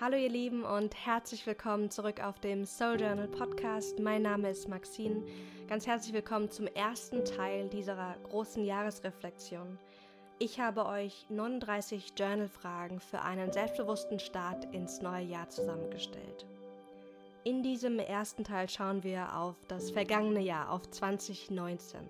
Hallo ihr Lieben und herzlich willkommen zurück auf dem Soul Journal Podcast. Mein Name ist Maxine. Ganz herzlich willkommen zum ersten Teil dieser großen Jahresreflexion. Ich habe euch 39 Journal-Fragen für einen selbstbewussten Start ins neue Jahr zusammengestellt. In diesem ersten Teil schauen wir auf das vergangene Jahr, auf 2019.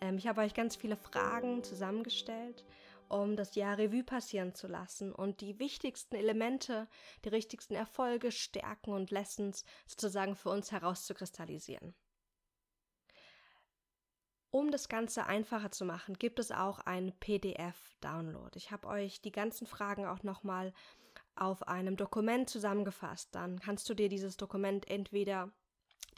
Ähm, ich habe euch ganz viele Fragen zusammengestellt um das Jahr Revue passieren zu lassen und die wichtigsten Elemente, die wichtigsten Erfolge, Stärken und Lessons sozusagen für uns herauszukristallisieren. Um das Ganze einfacher zu machen, gibt es auch einen PDF-Download. Ich habe euch die ganzen Fragen auch nochmal auf einem Dokument zusammengefasst. Dann kannst du dir dieses Dokument entweder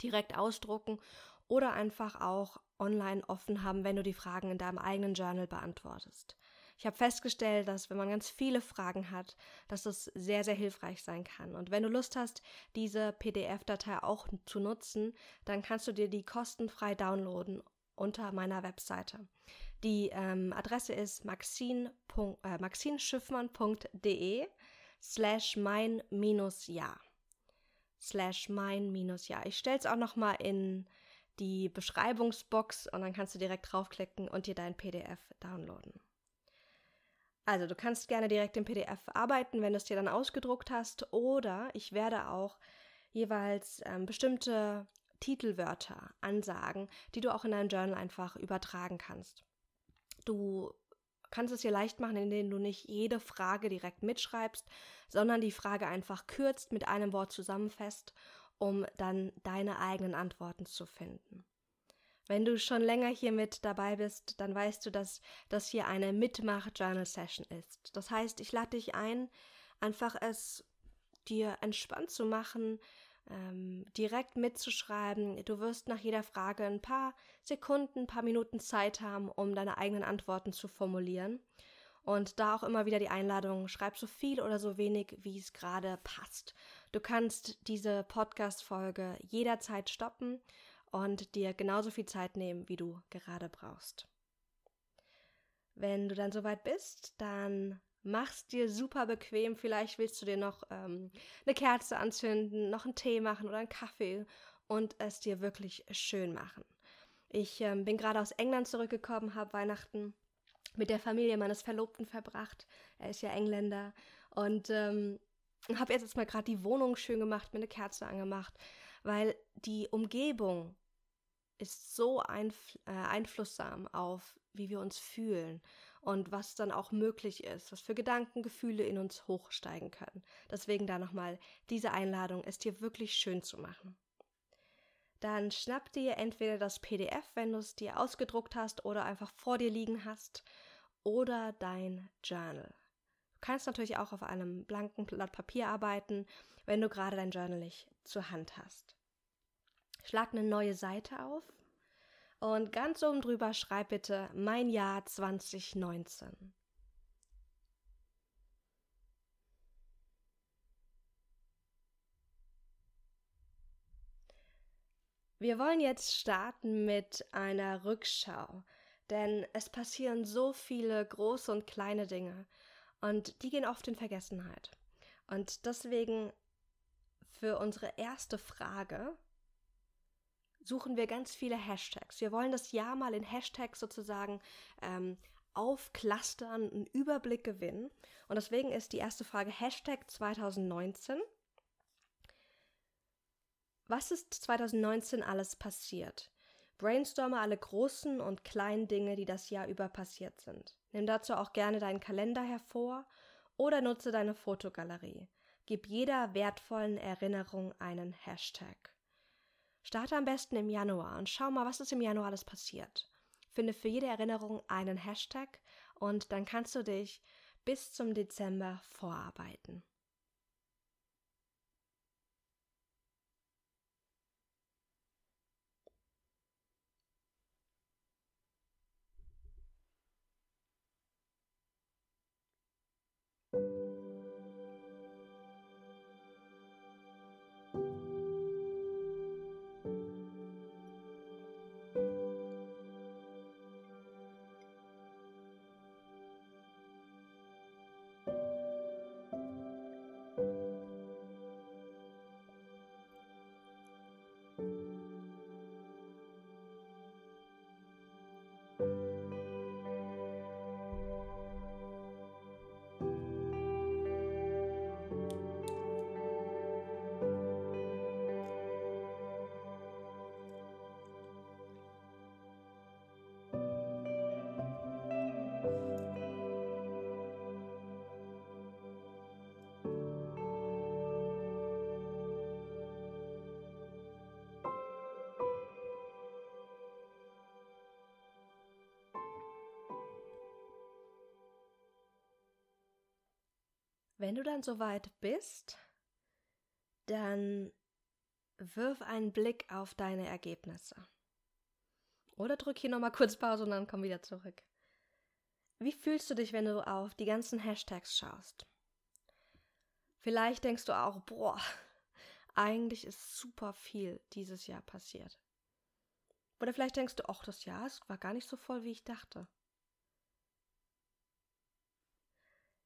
direkt ausdrucken oder einfach auch online offen haben, wenn du die Fragen in deinem eigenen Journal beantwortest. Ich habe festgestellt, dass wenn man ganz viele Fragen hat, dass das sehr, sehr hilfreich sein kann. Und wenn du Lust hast, diese PDF-Datei auch zu nutzen, dann kannst du dir die kostenfrei downloaden unter meiner Webseite. Die ähm, Adresse ist maxin äh, maxinschiffmann.de slash mein minus ja. Slash mein minus ja. Ich stelle es auch nochmal in die Beschreibungsbox und dann kannst du direkt draufklicken und dir dein PDF downloaden. Also du kannst gerne direkt im PDF arbeiten, wenn du es dir dann ausgedruckt hast, oder ich werde auch jeweils ähm, bestimmte Titelwörter ansagen, die du auch in dein Journal einfach übertragen kannst. Du kannst es dir leicht machen, indem du nicht jede Frage direkt mitschreibst, sondern die Frage einfach kürzt, mit einem Wort zusammenfasst, um dann deine eigenen Antworten zu finden. Wenn du schon länger hier mit dabei bist, dann weißt du, dass das hier eine Mitmach-Journal-Session ist. Das heißt, ich lade dich ein, einfach es dir entspannt zu machen, ähm, direkt mitzuschreiben. Du wirst nach jeder Frage ein paar Sekunden, ein paar Minuten Zeit haben, um deine eigenen Antworten zu formulieren. Und da auch immer wieder die Einladung, schreib so viel oder so wenig, wie es gerade passt. Du kannst diese Podcast-Folge jederzeit stoppen und dir genauso viel Zeit nehmen, wie du gerade brauchst. Wenn du dann soweit bist, dann mach's dir super bequem. Vielleicht willst du dir noch ähm, eine Kerze anzünden, noch einen Tee machen oder einen Kaffee und es dir wirklich schön machen. Ich ähm, bin gerade aus England zurückgekommen, habe Weihnachten mit der Familie meines Verlobten verbracht. Er ist ja Engländer und ähm, habe jetzt mal gerade die Wohnung schön gemacht, mir eine Kerze angemacht, weil die Umgebung ist so einf äh, einflussam auf, wie wir uns fühlen und was dann auch möglich ist, was für Gedanken, Gefühle in uns hochsteigen können. Deswegen da nochmal diese Einladung, es dir wirklich schön zu machen. Dann schnapp dir entweder das PDF, wenn du es dir ausgedruckt hast oder einfach vor dir liegen hast, oder dein Journal. Du kannst natürlich auch auf einem blanken Blatt Papier arbeiten, wenn du gerade dein Journal nicht zur Hand hast. Schlag eine neue Seite auf und ganz oben drüber schreib bitte mein Jahr 2019. Wir wollen jetzt starten mit einer Rückschau, denn es passieren so viele große und kleine Dinge und die gehen oft in Vergessenheit. Und deswegen für unsere erste Frage suchen wir ganz viele Hashtags. Wir wollen das Jahr mal in Hashtags sozusagen ähm, aufklustern, einen Überblick gewinnen. Und deswegen ist die erste Frage Hashtag 2019. Was ist 2019 alles passiert? Brainstorme alle großen und kleinen Dinge, die das Jahr über passiert sind. Nimm dazu auch gerne deinen Kalender hervor oder nutze deine Fotogalerie. Gib jeder wertvollen Erinnerung einen Hashtag. Starte am besten im Januar und schau mal, was ist im Januar alles passiert. Finde für jede Erinnerung einen Hashtag und dann kannst du dich bis zum Dezember vorarbeiten. Wenn du dann soweit bist, dann wirf einen Blick auf deine Ergebnisse. Oder drück hier nochmal kurz Pause und dann komm wieder zurück. Wie fühlst du dich, wenn du auf die ganzen Hashtags schaust? Vielleicht denkst du auch, boah, eigentlich ist super viel dieses Jahr passiert. Oder vielleicht denkst du, ach, das Jahr war gar nicht so voll, wie ich dachte.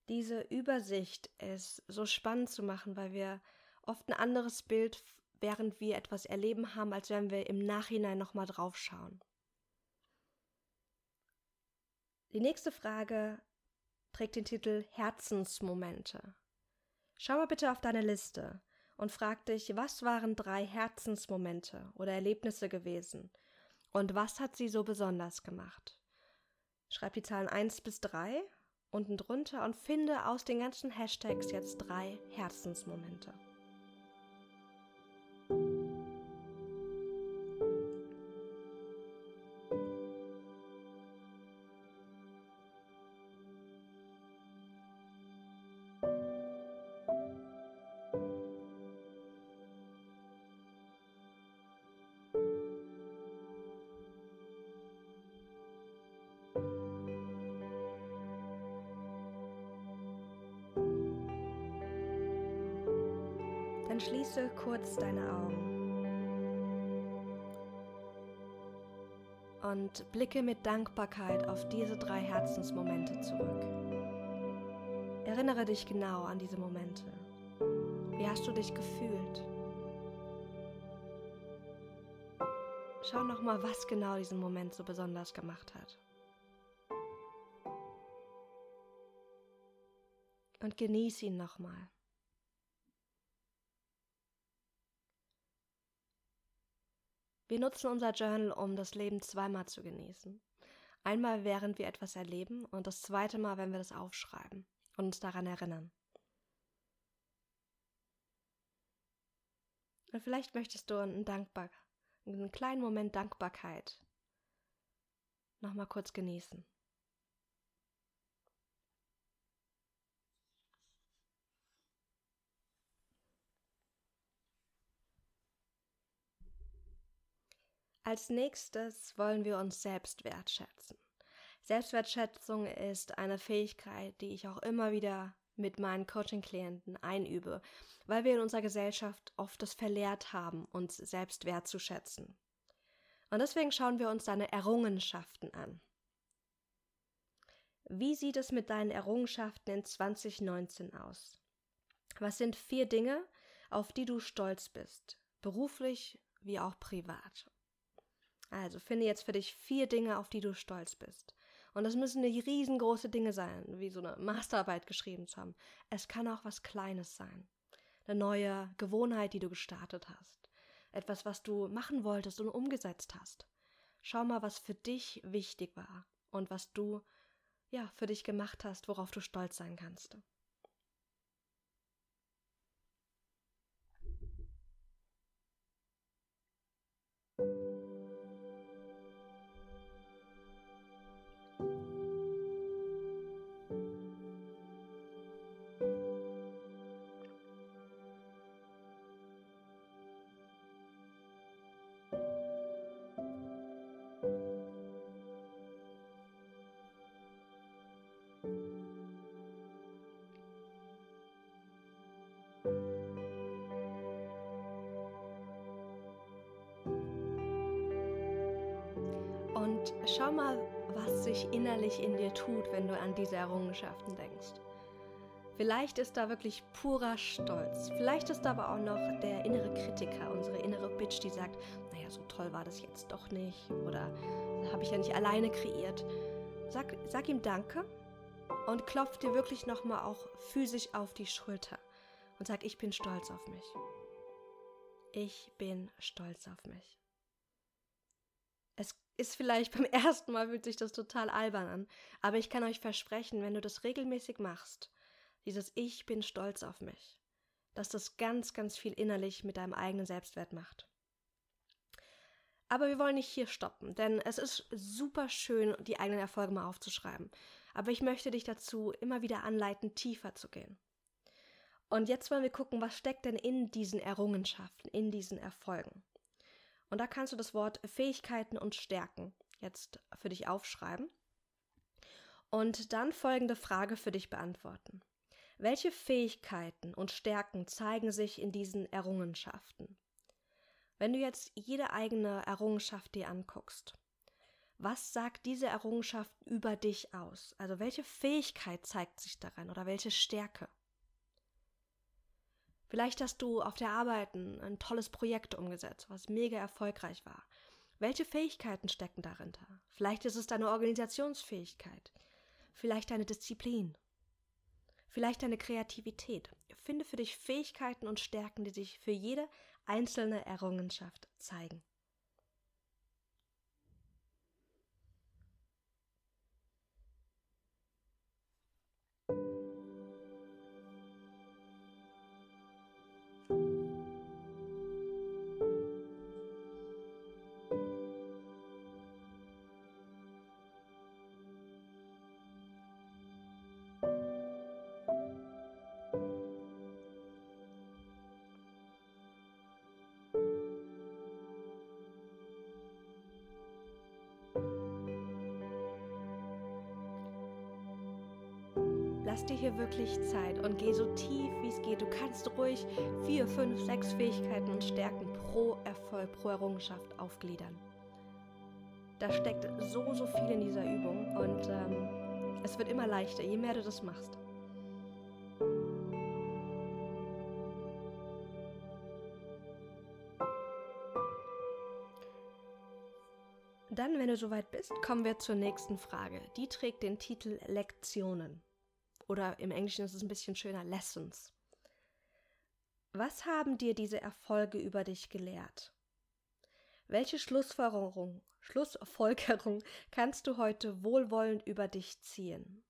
Diese Übersicht ist so spannend zu machen, weil wir oft ein anderes Bild, während wir etwas erleben haben, als wenn wir im Nachhinein nochmal drauf schauen. Die nächste Frage trägt den Titel Herzensmomente. Schau mal bitte auf deine Liste und frag dich, was waren drei Herzensmomente oder Erlebnisse gewesen und was hat sie so besonders gemacht? Schreib die Zahlen 1 bis 3 unten drunter und finde aus den ganzen Hashtags jetzt drei Herzensmomente. Dann schließe kurz deine Augen und blicke mit Dankbarkeit auf diese drei Herzensmomente zurück. Erinnere dich genau an diese Momente. Wie hast du dich gefühlt? Schau noch mal, was genau diesen Moment so besonders gemacht hat. Und genieß ihn nochmal. Wir nutzen unser Journal, um das Leben zweimal zu genießen. Einmal, während wir etwas erleben und das zweite Mal, wenn wir das aufschreiben und uns daran erinnern. Und vielleicht möchtest du einen, Dankbar einen kleinen Moment Dankbarkeit nochmal kurz genießen. Als nächstes wollen wir uns selbst wertschätzen. Selbstwertschätzung ist eine Fähigkeit, die ich auch immer wieder mit meinen Coaching-Klienten einübe, weil wir in unserer Gesellschaft oft das verlehrt haben, uns selbst wertzuschätzen. Und deswegen schauen wir uns deine Errungenschaften an. Wie sieht es mit deinen Errungenschaften in 2019 aus? Was sind vier Dinge, auf die du stolz bist, beruflich wie auch privat? Also finde jetzt für dich vier Dinge, auf die du stolz bist. Und das müssen nicht riesengroße Dinge sein, wie so eine Masterarbeit geschrieben zu haben. Es kann auch was Kleines sein. Eine neue Gewohnheit, die du gestartet hast. Etwas, was du machen wolltest und umgesetzt hast. Schau mal, was für dich wichtig war und was du ja für dich gemacht hast, worauf du stolz sein kannst. Schau mal, was sich innerlich in dir tut, wenn du an diese Errungenschaften denkst. Vielleicht ist da wirklich purer Stolz. Vielleicht ist da aber auch noch der innere Kritiker, unsere innere Bitch, die sagt, naja, so toll war das jetzt doch nicht. Oder habe ich ja nicht alleine kreiert. Sag, sag ihm Danke und klopf dir wirklich nochmal auch physisch auf die Schulter und sag, ich bin stolz auf mich. Ich bin stolz auf mich. Es ist vielleicht beim ersten Mal fühlt sich das total albern an, aber ich kann euch versprechen, wenn du das regelmäßig machst, dieses Ich bin stolz auf mich, dass das ganz, ganz viel innerlich mit deinem eigenen Selbstwert macht. Aber wir wollen nicht hier stoppen, denn es ist super schön, die eigenen Erfolge mal aufzuschreiben. Aber ich möchte dich dazu immer wieder anleiten, tiefer zu gehen. Und jetzt wollen wir gucken, was steckt denn in diesen Errungenschaften, in diesen Erfolgen. Und da kannst du das Wort Fähigkeiten und Stärken jetzt für dich aufschreiben und dann folgende Frage für dich beantworten. Welche Fähigkeiten und Stärken zeigen sich in diesen Errungenschaften? Wenn du jetzt jede eigene Errungenschaft dir anguckst, was sagt diese Errungenschaft über dich aus? Also welche Fähigkeit zeigt sich darin oder welche Stärke? Vielleicht hast du auf der Arbeit ein, tolles Projekt umgesetzt, was mega erfolgreich war. Welche Fähigkeiten stecken dahinter? Vielleicht ist es deine Organisationsfähigkeit, vielleicht deine Disziplin, vielleicht deine Kreativität. Finde für dich Fähigkeiten und Stärken, die sich für jede einzelne Errungenschaft zeigen. Lass dir hier wirklich Zeit und geh so tief wie es geht. Du kannst ruhig vier, fünf, sechs Fähigkeiten und Stärken pro Erfolg, pro Errungenschaft aufgliedern. Da steckt so, so viel in dieser Übung und ähm, es wird immer leichter, je mehr du das machst. Dann, wenn du soweit bist, kommen wir zur nächsten Frage. Die trägt den Titel Lektionen oder im Englischen ist es ein bisschen schöner Lessons. Was haben dir diese Erfolge über dich gelehrt? Welche Schlussfolgerung, Schlussfolgerung kannst du heute wohlwollend über dich ziehen?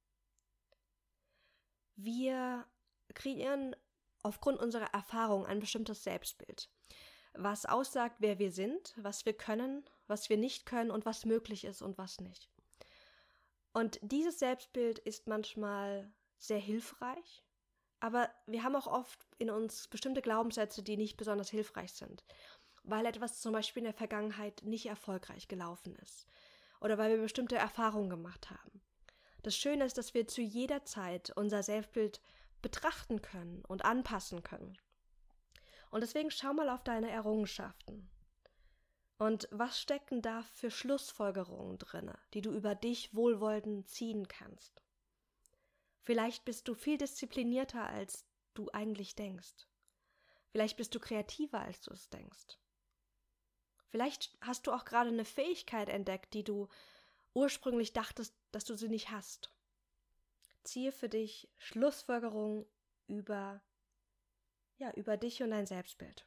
Wir kreieren aufgrund unserer Erfahrung ein bestimmtes Selbstbild, was aussagt, wer wir sind, was wir können, was wir nicht können und was möglich ist und was nicht. Und dieses Selbstbild ist manchmal sehr hilfreich, aber wir haben auch oft in uns bestimmte Glaubenssätze, die nicht besonders hilfreich sind, weil etwas zum Beispiel in der Vergangenheit nicht erfolgreich gelaufen ist oder weil wir bestimmte Erfahrungen gemacht haben. Das Schöne ist, dass wir zu jeder Zeit unser Selbstbild betrachten können und anpassen können. Und deswegen schau mal auf deine Errungenschaften. Und was stecken da für Schlussfolgerungen drinne, die du über dich wohlwollend ziehen kannst? Vielleicht bist du viel disziplinierter, als du eigentlich denkst. Vielleicht bist du kreativer, als du es denkst. Vielleicht hast du auch gerade eine Fähigkeit entdeckt, die du ursprünglich dachtest, dass du sie nicht hast. Ziehe für dich Schlussfolgerungen über ja, über dich und dein Selbstbild.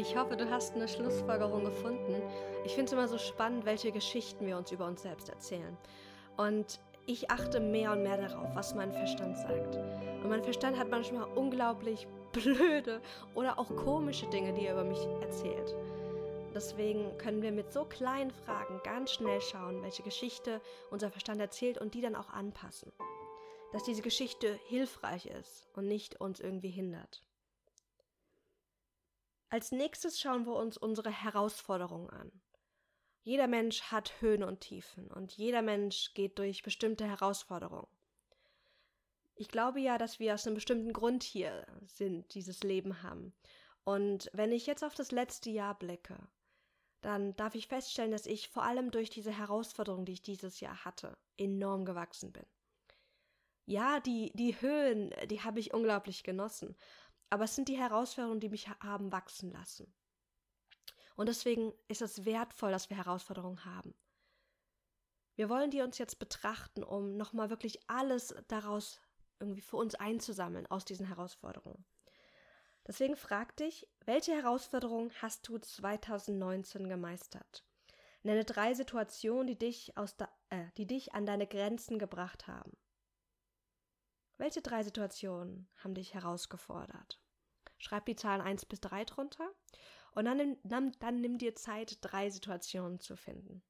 Ich hoffe, du hast eine Schlussfolgerung gefunden. Ich finde es immer so spannend, welche Geschichten wir uns über uns selbst erzählen. Und ich achte mehr und mehr darauf, was mein Verstand sagt. Und mein Verstand hat manchmal unglaublich blöde oder auch komische Dinge, die er über mich erzählt. Deswegen können wir mit so kleinen Fragen ganz schnell schauen, welche Geschichte unser Verstand erzählt und die dann auch anpassen. Dass diese Geschichte hilfreich ist und nicht uns irgendwie hindert. Als nächstes schauen wir uns unsere Herausforderungen an. Jeder Mensch hat Höhen und Tiefen und jeder Mensch geht durch bestimmte Herausforderungen. Ich glaube ja, dass wir aus einem bestimmten Grund hier sind, dieses Leben haben. Und wenn ich jetzt auf das letzte Jahr blicke, dann darf ich feststellen, dass ich vor allem durch diese Herausforderung, die ich dieses Jahr hatte, enorm gewachsen bin. Ja, die, die Höhen, die habe ich unglaublich genossen. Aber es sind die Herausforderungen, die mich haben wachsen lassen. Und deswegen ist es wertvoll, dass wir Herausforderungen haben. Wir wollen die uns jetzt betrachten, um nochmal wirklich alles daraus irgendwie für uns einzusammeln aus diesen Herausforderungen. Deswegen frag dich, welche Herausforderungen hast du 2019 gemeistert? Nenne drei Situationen, die dich, aus da, äh, die dich an deine Grenzen gebracht haben. Welche drei Situationen haben dich herausgefordert? Schreib die Zahlen 1 bis 3 drunter und dann, dann, dann nimm dir Zeit, drei Situationen zu finden.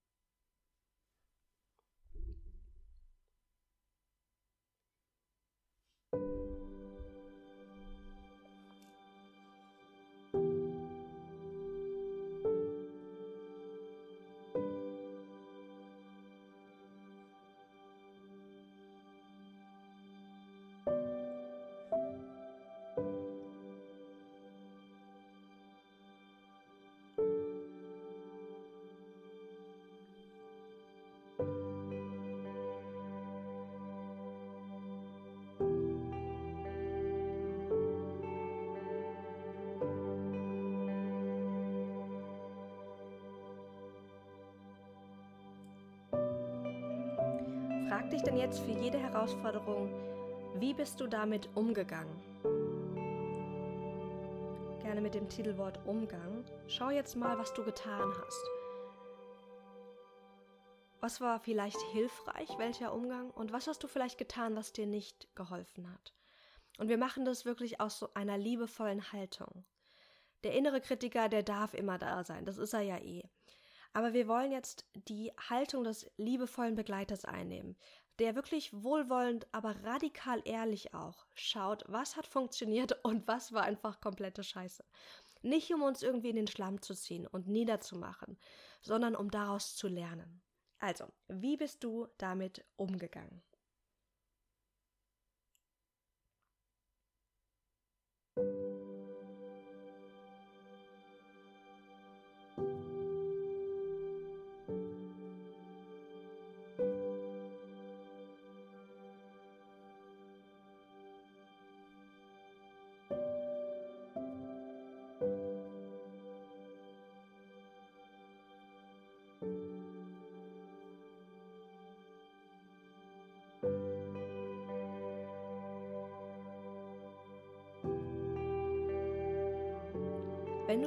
Frag dich denn jetzt für jede Herausforderung, wie bist du damit umgegangen? Gerne mit dem Titelwort Umgang. Schau jetzt mal, was du getan hast. Was war vielleicht hilfreich, welcher Umgang? Und was hast du vielleicht getan, was dir nicht geholfen hat? Und wir machen das wirklich aus so einer liebevollen Haltung. Der innere Kritiker, der darf immer da sein, das ist er ja eh. Aber wir wollen jetzt die Haltung des liebevollen Begleiters einnehmen, der wirklich wohlwollend, aber radikal ehrlich auch schaut, was hat funktioniert und was war einfach komplette Scheiße. Nicht um uns irgendwie in den Schlamm zu ziehen und niederzumachen, sondern um daraus zu lernen. Also, wie bist du damit umgegangen? Wenn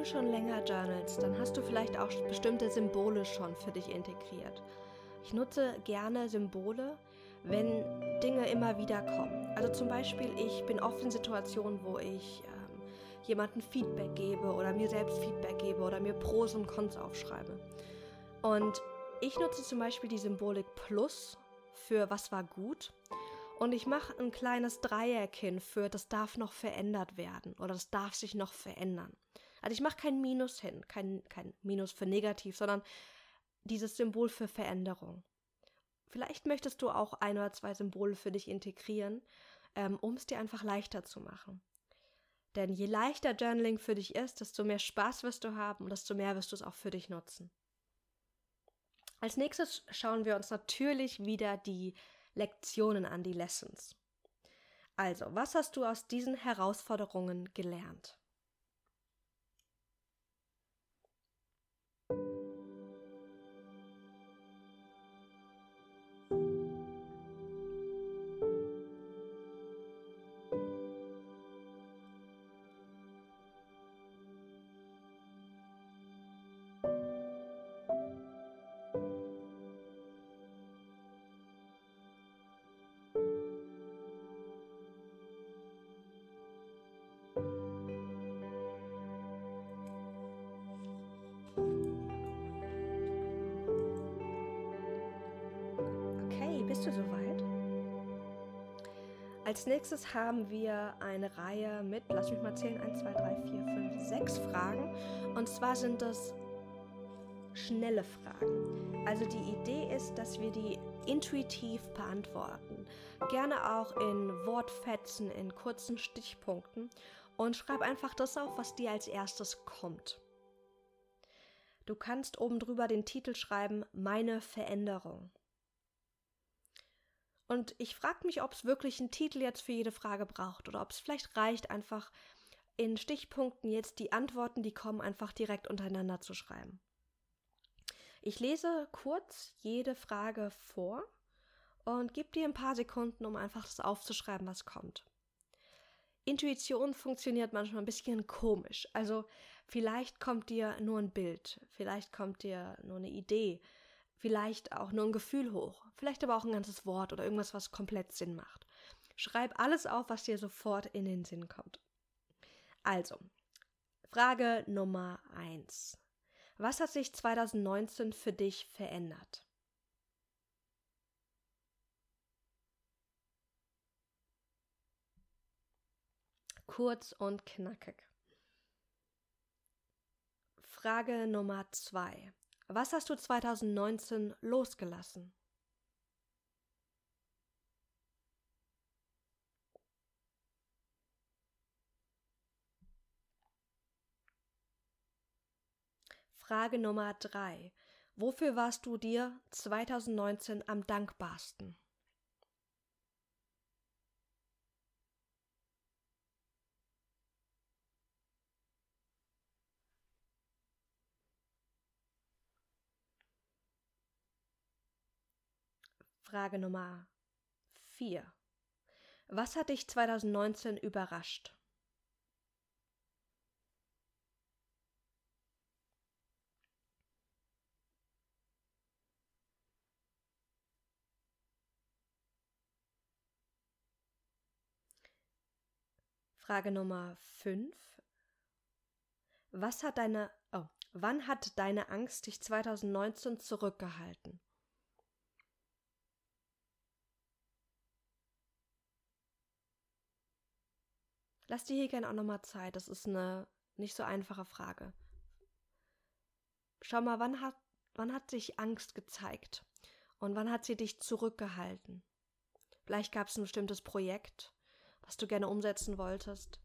schon länger journalst, dann hast du vielleicht auch bestimmte Symbole schon für dich integriert. Ich nutze gerne Symbole, wenn Dinge immer wieder kommen. Also zum Beispiel, ich bin oft in Situationen, wo ich ähm, jemandem Feedback gebe oder mir selbst Feedback gebe oder mir Pros und Cons aufschreibe. Und ich nutze zum Beispiel die Symbolik Plus für was war gut. Und ich mache ein kleines Dreieck hin für das darf noch verändert werden oder das darf sich noch verändern. Also ich mache kein Minus hin, kein, kein Minus für negativ, sondern dieses Symbol für Veränderung. Vielleicht möchtest du auch ein oder zwei Symbole für dich integrieren, ähm, um es dir einfach leichter zu machen. Denn je leichter Journaling für dich ist, desto mehr Spaß wirst du haben und desto mehr wirst du es auch für dich nutzen. Als nächstes schauen wir uns natürlich wieder die Lektionen an, die Lessons. Also, was hast du aus diesen Herausforderungen gelernt? Bist du soweit? Als nächstes haben wir eine Reihe mit, lass mich mal zählen, 1, 2, 3, 4, 5, 6 Fragen. Und zwar sind das schnelle Fragen. Also die Idee ist, dass wir die intuitiv beantworten. Gerne auch in Wortfetzen, in kurzen Stichpunkten. Und schreib einfach das auf, was dir als erstes kommt. Du kannst oben drüber den Titel schreiben, meine Veränderung. Und ich frage mich, ob es wirklich einen Titel jetzt für jede Frage braucht oder ob es vielleicht reicht, einfach in Stichpunkten jetzt die Antworten, die kommen, einfach direkt untereinander zu schreiben. Ich lese kurz jede Frage vor und gebe dir ein paar Sekunden, um einfach das aufzuschreiben, was kommt. Intuition funktioniert manchmal ein bisschen komisch. Also vielleicht kommt dir nur ein Bild, vielleicht kommt dir nur eine Idee, vielleicht auch nur ein Gefühl hoch, vielleicht aber auch ein ganzes Wort oder irgendwas, was komplett Sinn macht. Schreib alles auf, was dir sofort in den Sinn kommt. Also, Frage Nummer 1. Was hat sich 2019 für dich verändert? Kurz und knackig. Frage Nummer 2. Was hast du 2019 losgelassen? Frage Nummer 3. Wofür warst du dir 2019 am dankbarsten? Frage Nummer 4. Was hat dich 2019 überrascht? Frage Nummer 5. Was hat deine, oh, wann hat deine Angst dich 2019 zurückgehalten? Lass dir hier gerne auch nochmal Zeit. Das ist eine nicht so einfache Frage. Schau mal, wann hat, wann hat sich Angst gezeigt? Und wann hat sie dich zurückgehalten? Vielleicht gab es ein bestimmtes Projekt was du gerne umsetzen wolltest.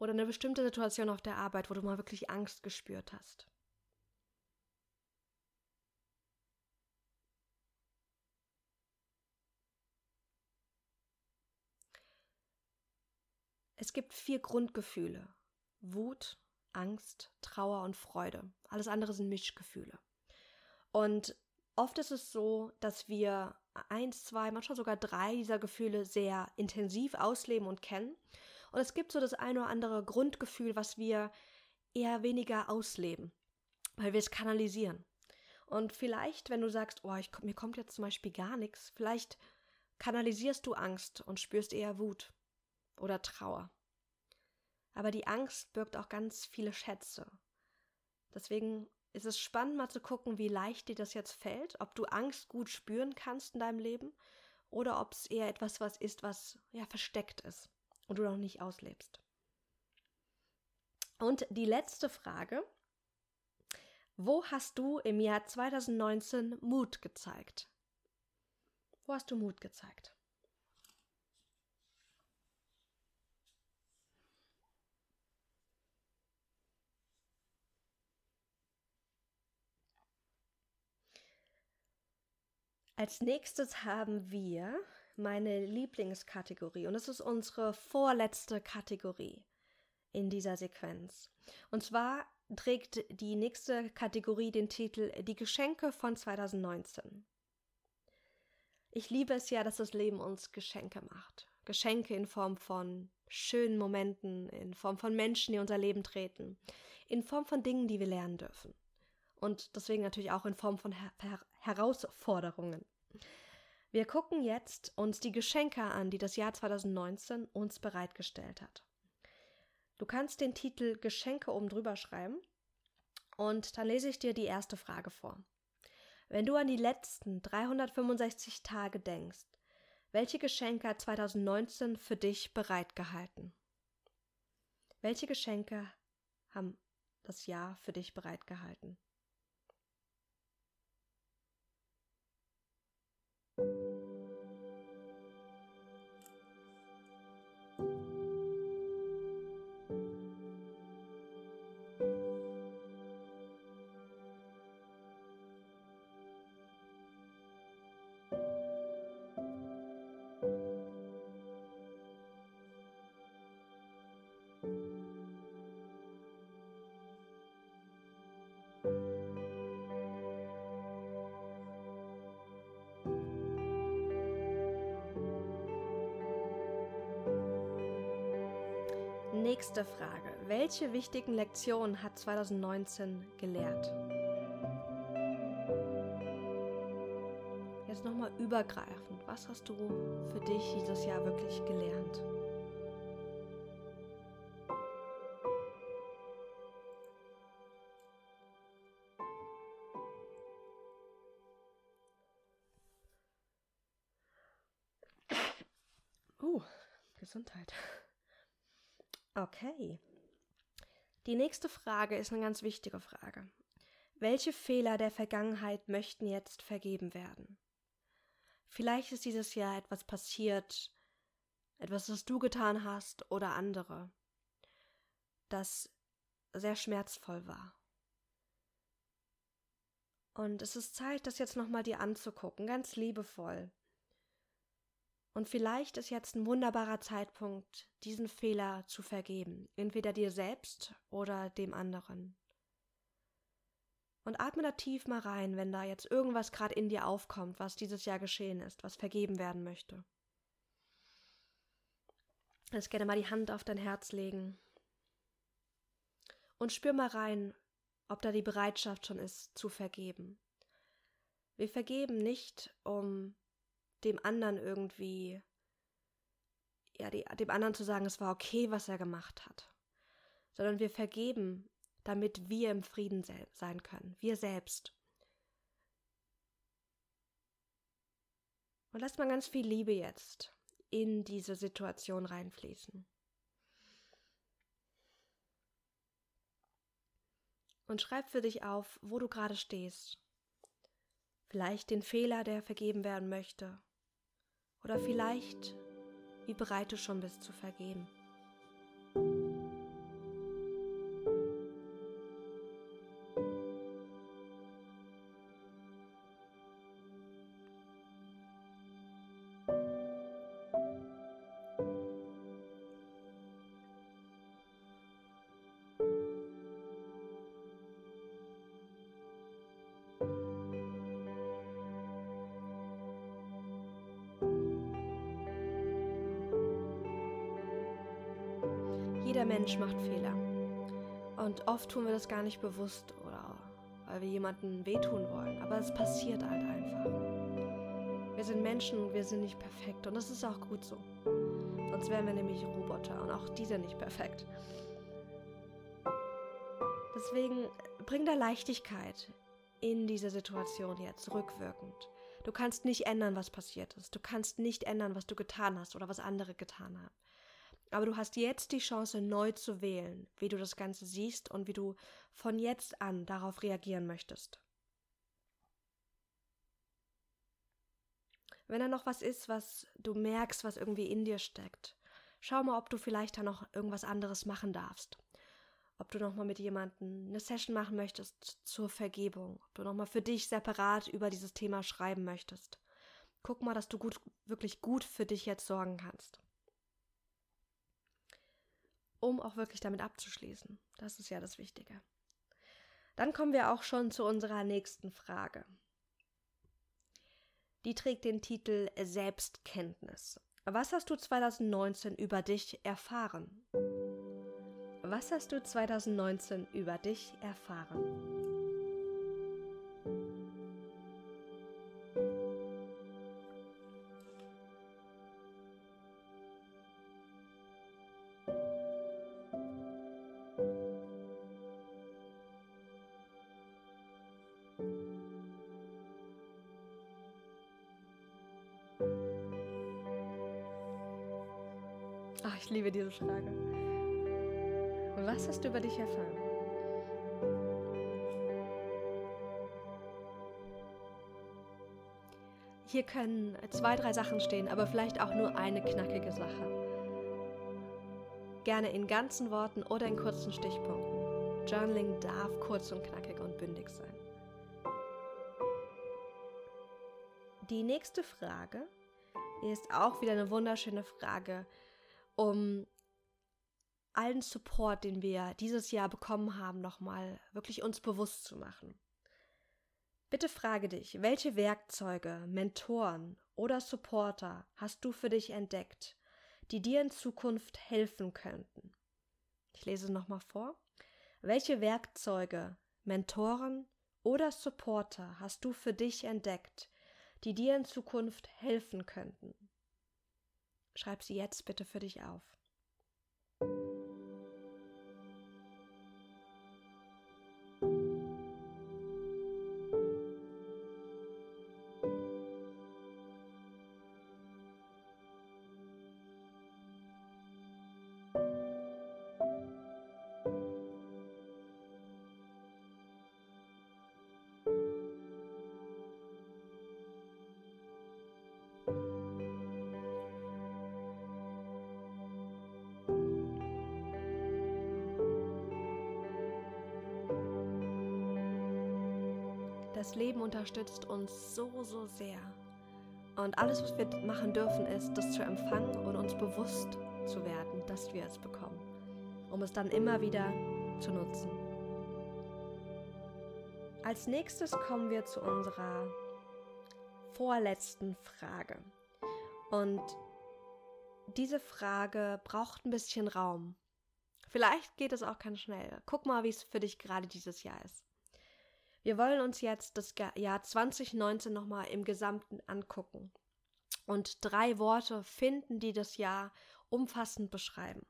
Oder eine bestimmte Situation auf der Arbeit, wo du mal wirklich Angst gespürt hast. Es gibt vier Grundgefühle. Wut, Angst, Trauer und Freude. Alles andere sind Mischgefühle. Und oft ist es so, dass wir eins, zwei, manchmal sogar drei dieser Gefühle sehr intensiv ausleben und kennen. Und es gibt so das eine oder andere Grundgefühl, was wir eher weniger ausleben, weil wir es kanalisieren. Und vielleicht, wenn du sagst, oh, ich, mir kommt jetzt zum Beispiel gar nichts, vielleicht kanalisierst du Angst und spürst eher Wut oder Trauer. Aber die Angst birgt auch ganz viele Schätze. Deswegen ist es spannend mal zu gucken, wie leicht dir das jetzt fällt, ob du Angst gut spüren kannst in deinem Leben oder ob es eher etwas was ist, was ja versteckt ist und du noch nicht auslebst. Und die letzte Frage, wo hast du im Jahr 2019 Mut gezeigt? Wo hast du Mut gezeigt? Als nächstes haben wir meine Lieblingskategorie und es ist unsere vorletzte Kategorie in dieser Sequenz. Und zwar trägt die nächste Kategorie den Titel Die Geschenke von 2019. Ich liebe es ja, dass das Leben uns Geschenke macht. Geschenke in Form von schönen Momenten, in Form von Menschen, die unser Leben treten, in Form von Dingen, die wir lernen dürfen. Und deswegen natürlich auch in Form von Her Herausforderungen. Wir gucken jetzt uns die Geschenke an, die das Jahr 2019 uns bereitgestellt hat. Du kannst den Titel Geschenke oben drüber schreiben und dann lese ich dir die erste Frage vor. Wenn du an die letzten 365 Tage denkst, welche Geschenke hat 2019 für dich bereitgehalten? Welche Geschenke haben das Jahr für dich bereitgehalten? Thank you Nächste Frage. Welche wichtigen Lektionen hat 2019 gelehrt? Jetzt nochmal übergreifend. Was hast du für dich dieses Jahr wirklich gelernt? Okay. Die nächste Frage ist eine ganz wichtige Frage. Welche Fehler der Vergangenheit möchten jetzt vergeben werden? Vielleicht ist dieses Jahr etwas passiert, etwas, das du getan hast oder andere, das sehr schmerzvoll war. Und es ist Zeit, das jetzt nochmal dir anzugucken, ganz liebevoll. Und vielleicht ist jetzt ein wunderbarer Zeitpunkt, diesen Fehler zu vergeben, entweder dir selbst oder dem anderen. Und atme da tief mal rein, wenn da jetzt irgendwas gerade in dir aufkommt, was dieses Jahr geschehen ist, was vergeben werden möchte. Jetzt gerne mal die Hand auf dein Herz legen. Und spür mal rein, ob da die Bereitschaft schon ist, zu vergeben. Wir vergeben nicht, um dem anderen irgendwie, ja, die, dem anderen zu sagen, es war okay, was er gemacht hat, sondern wir vergeben, damit wir im Frieden sein können, wir selbst. Und lass mal ganz viel Liebe jetzt in diese Situation reinfließen. Und schreib für dich auf, wo du gerade stehst. Vielleicht den Fehler, der vergeben werden möchte. Oder vielleicht, wie bereit du schon bist zu vergeben. Jeder Mensch macht Fehler. Und oft tun wir das gar nicht bewusst oder weil wir jemanden wehtun wollen. Aber es passiert halt einfach. Wir sind Menschen und wir sind nicht perfekt. Und das ist auch gut so. Sonst wären wir nämlich Roboter und auch die sind nicht perfekt. Deswegen bring da Leichtigkeit in diese Situation jetzt rückwirkend. Du kannst nicht ändern, was passiert ist. Du kannst nicht ändern, was du getan hast oder was andere getan haben. Aber du hast jetzt die Chance, neu zu wählen, wie du das Ganze siehst und wie du von jetzt an darauf reagieren möchtest. Wenn da noch was ist, was du merkst, was irgendwie in dir steckt, schau mal, ob du vielleicht da noch irgendwas anderes machen darfst. Ob du nochmal mit jemandem eine Session machen möchtest zur Vergebung, ob du nochmal für dich separat über dieses Thema schreiben möchtest. Guck mal, dass du gut, wirklich gut für dich jetzt sorgen kannst um auch wirklich damit abzuschließen. Das ist ja das Wichtige. Dann kommen wir auch schon zu unserer nächsten Frage. Die trägt den Titel Selbstkenntnis. Was hast du 2019 über dich erfahren? Was hast du 2019 über dich erfahren? Frage. Was hast du über dich erfahren? Hier können zwei, drei Sachen stehen, aber vielleicht auch nur eine knackige Sache. Gerne in ganzen Worten oder in kurzen Stichpunkten. Journaling darf kurz und knackig und bündig sein. Die nächste Frage ist auch wieder eine wunderschöne Frage, um allen Support, den wir dieses Jahr bekommen haben, nochmal wirklich uns bewusst zu machen. Bitte frage dich, welche Werkzeuge, Mentoren oder Supporter hast du für dich entdeckt, die dir in Zukunft helfen könnten? Ich lese nochmal vor. Welche Werkzeuge, Mentoren oder Supporter hast du für dich entdeckt, die dir in Zukunft helfen könnten? Schreib sie jetzt bitte für dich auf. Das Leben unterstützt uns so, so sehr. Und alles, was wir machen dürfen, ist, das zu empfangen und uns bewusst zu werden, dass wir es bekommen, um es dann immer wieder zu nutzen. Als nächstes kommen wir zu unserer vorletzten Frage. Und diese Frage braucht ein bisschen Raum. Vielleicht geht es auch ganz schnell. Guck mal, wie es für dich gerade dieses Jahr ist. Wir wollen uns jetzt das Jahr 2019 nochmal im Gesamten angucken und drei Worte finden, die das Jahr umfassend beschreiben.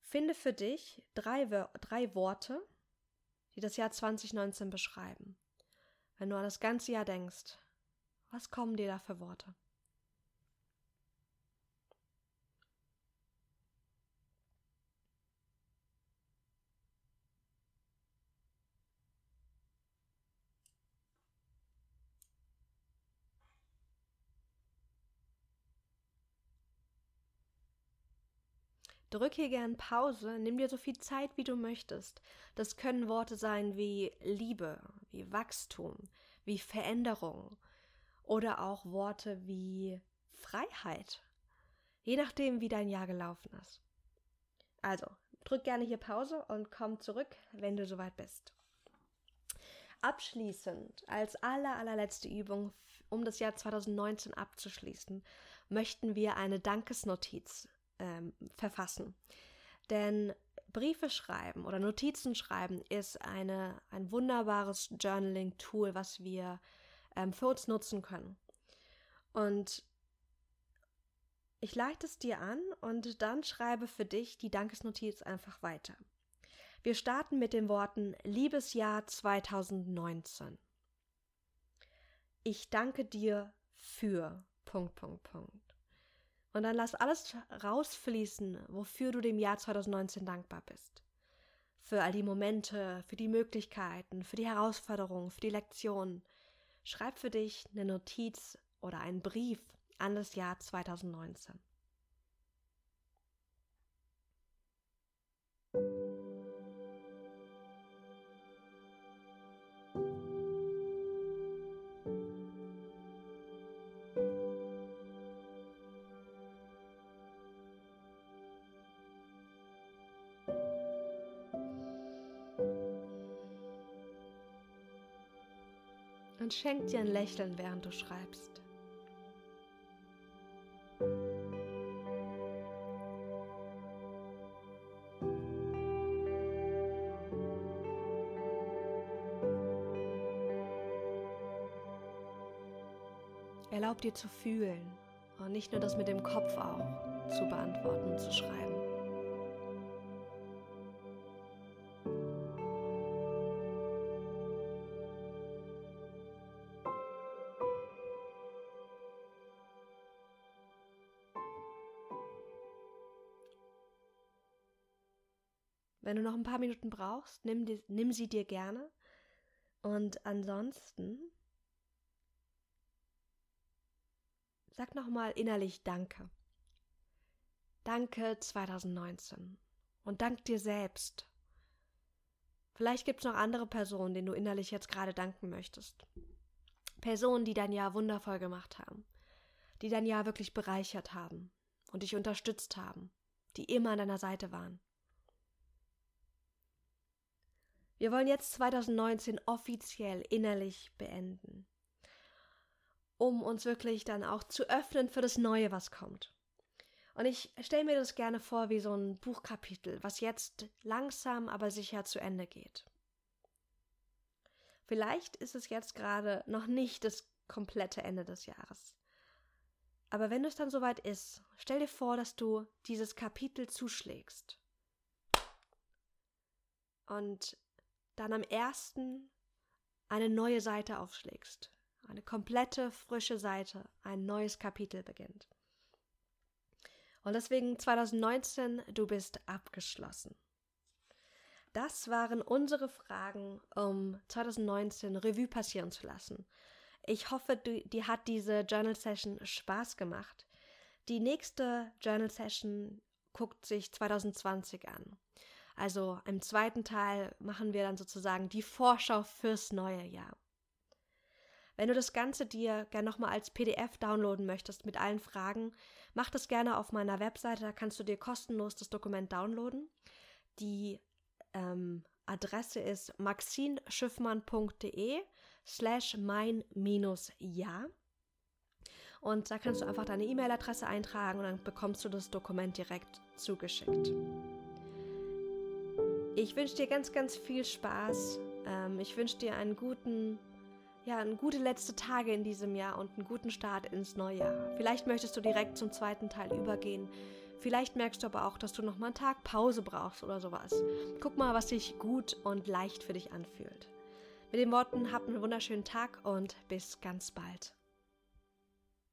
Finde für dich drei, drei Worte, die das Jahr 2019 beschreiben. Wenn du an das ganze Jahr denkst, was kommen dir da für Worte? Drück hier gern Pause, nimm dir so viel Zeit, wie du möchtest. Das können Worte sein wie Liebe, wie Wachstum, wie Veränderung oder auch Worte wie Freiheit. Je nachdem, wie dein Jahr gelaufen ist. Also, drück gerne hier Pause und komm zurück, wenn du soweit bist. Abschließend, als aller, allerletzte Übung, um das Jahr 2019 abzuschließen, möchten wir eine Dankesnotiz ähm, verfassen. Denn Briefe schreiben oder Notizen schreiben ist eine, ein wunderbares Journaling-Tool, was wir ähm, für uns nutzen können. Und ich leite es dir an und dann schreibe für dich die Dankesnotiz einfach weiter. Wir starten mit den Worten Liebesjahr 2019. Ich danke dir für Punkt, Punkt, Punkt. Und dann lass alles rausfließen, wofür du dem Jahr 2019 dankbar bist. Für all die Momente, für die Möglichkeiten, für die Herausforderungen, für die Lektionen. Schreib für dich eine Notiz oder einen Brief an das Jahr 2019. schenk dir ein Lächeln, während du schreibst. Erlaub dir zu fühlen und nicht nur das mit dem Kopf auch zu beantworten und zu schreiben. Ein paar Minuten brauchst, nimm, die, nimm sie dir gerne. Und ansonsten sag nochmal innerlich Danke. Danke 2019. Und dank dir selbst. Vielleicht gibt es noch andere Personen, denen du innerlich jetzt gerade danken möchtest. Personen, die dein Jahr wundervoll gemacht haben. Die dein Jahr wirklich bereichert haben und dich unterstützt haben. Die immer an deiner Seite waren. Wir wollen jetzt 2019 offiziell innerlich beenden, um uns wirklich dann auch zu öffnen für das Neue, was kommt. Und ich stelle mir das gerne vor wie so ein Buchkapitel, was jetzt langsam aber sicher zu Ende geht. Vielleicht ist es jetzt gerade noch nicht das komplette Ende des Jahres. Aber wenn es dann soweit ist, stell dir vor, dass du dieses Kapitel zuschlägst. Und dann am ersten eine neue Seite aufschlägst. Eine komplette, frische Seite, ein neues Kapitel beginnt. Und deswegen 2019, du bist abgeschlossen. Das waren unsere Fragen, um 2019 Revue passieren zu lassen. Ich hoffe, du, dir hat diese Journal Session Spaß gemacht. Die nächste Journal Session guckt sich 2020 an. Also im zweiten Teil machen wir dann sozusagen die Vorschau fürs neue Jahr. Wenn du das Ganze dir gerne nochmal als PDF downloaden möchtest mit allen Fragen, mach das gerne auf meiner Webseite, da kannst du dir kostenlos das Dokument downloaden. Die ähm, Adresse ist maxinschiffmann.de slash mein minus ja. Und da kannst du einfach deine E-Mail-Adresse eintragen und dann bekommst du das Dokument direkt zugeschickt. Ich wünsche dir ganz, ganz viel Spaß. Ähm, ich wünsche dir einen guten ja, eine gute letzte Tage in diesem Jahr und einen guten Start ins neue Jahr. Vielleicht möchtest du direkt zum zweiten Teil übergehen. Vielleicht merkst du aber auch, dass du noch mal einen Tag Pause brauchst oder sowas. Guck mal, was sich gut und leicht für dich anfühlt. Mit den Worten, habt einen wunderschönen Tag und bis ganz bald.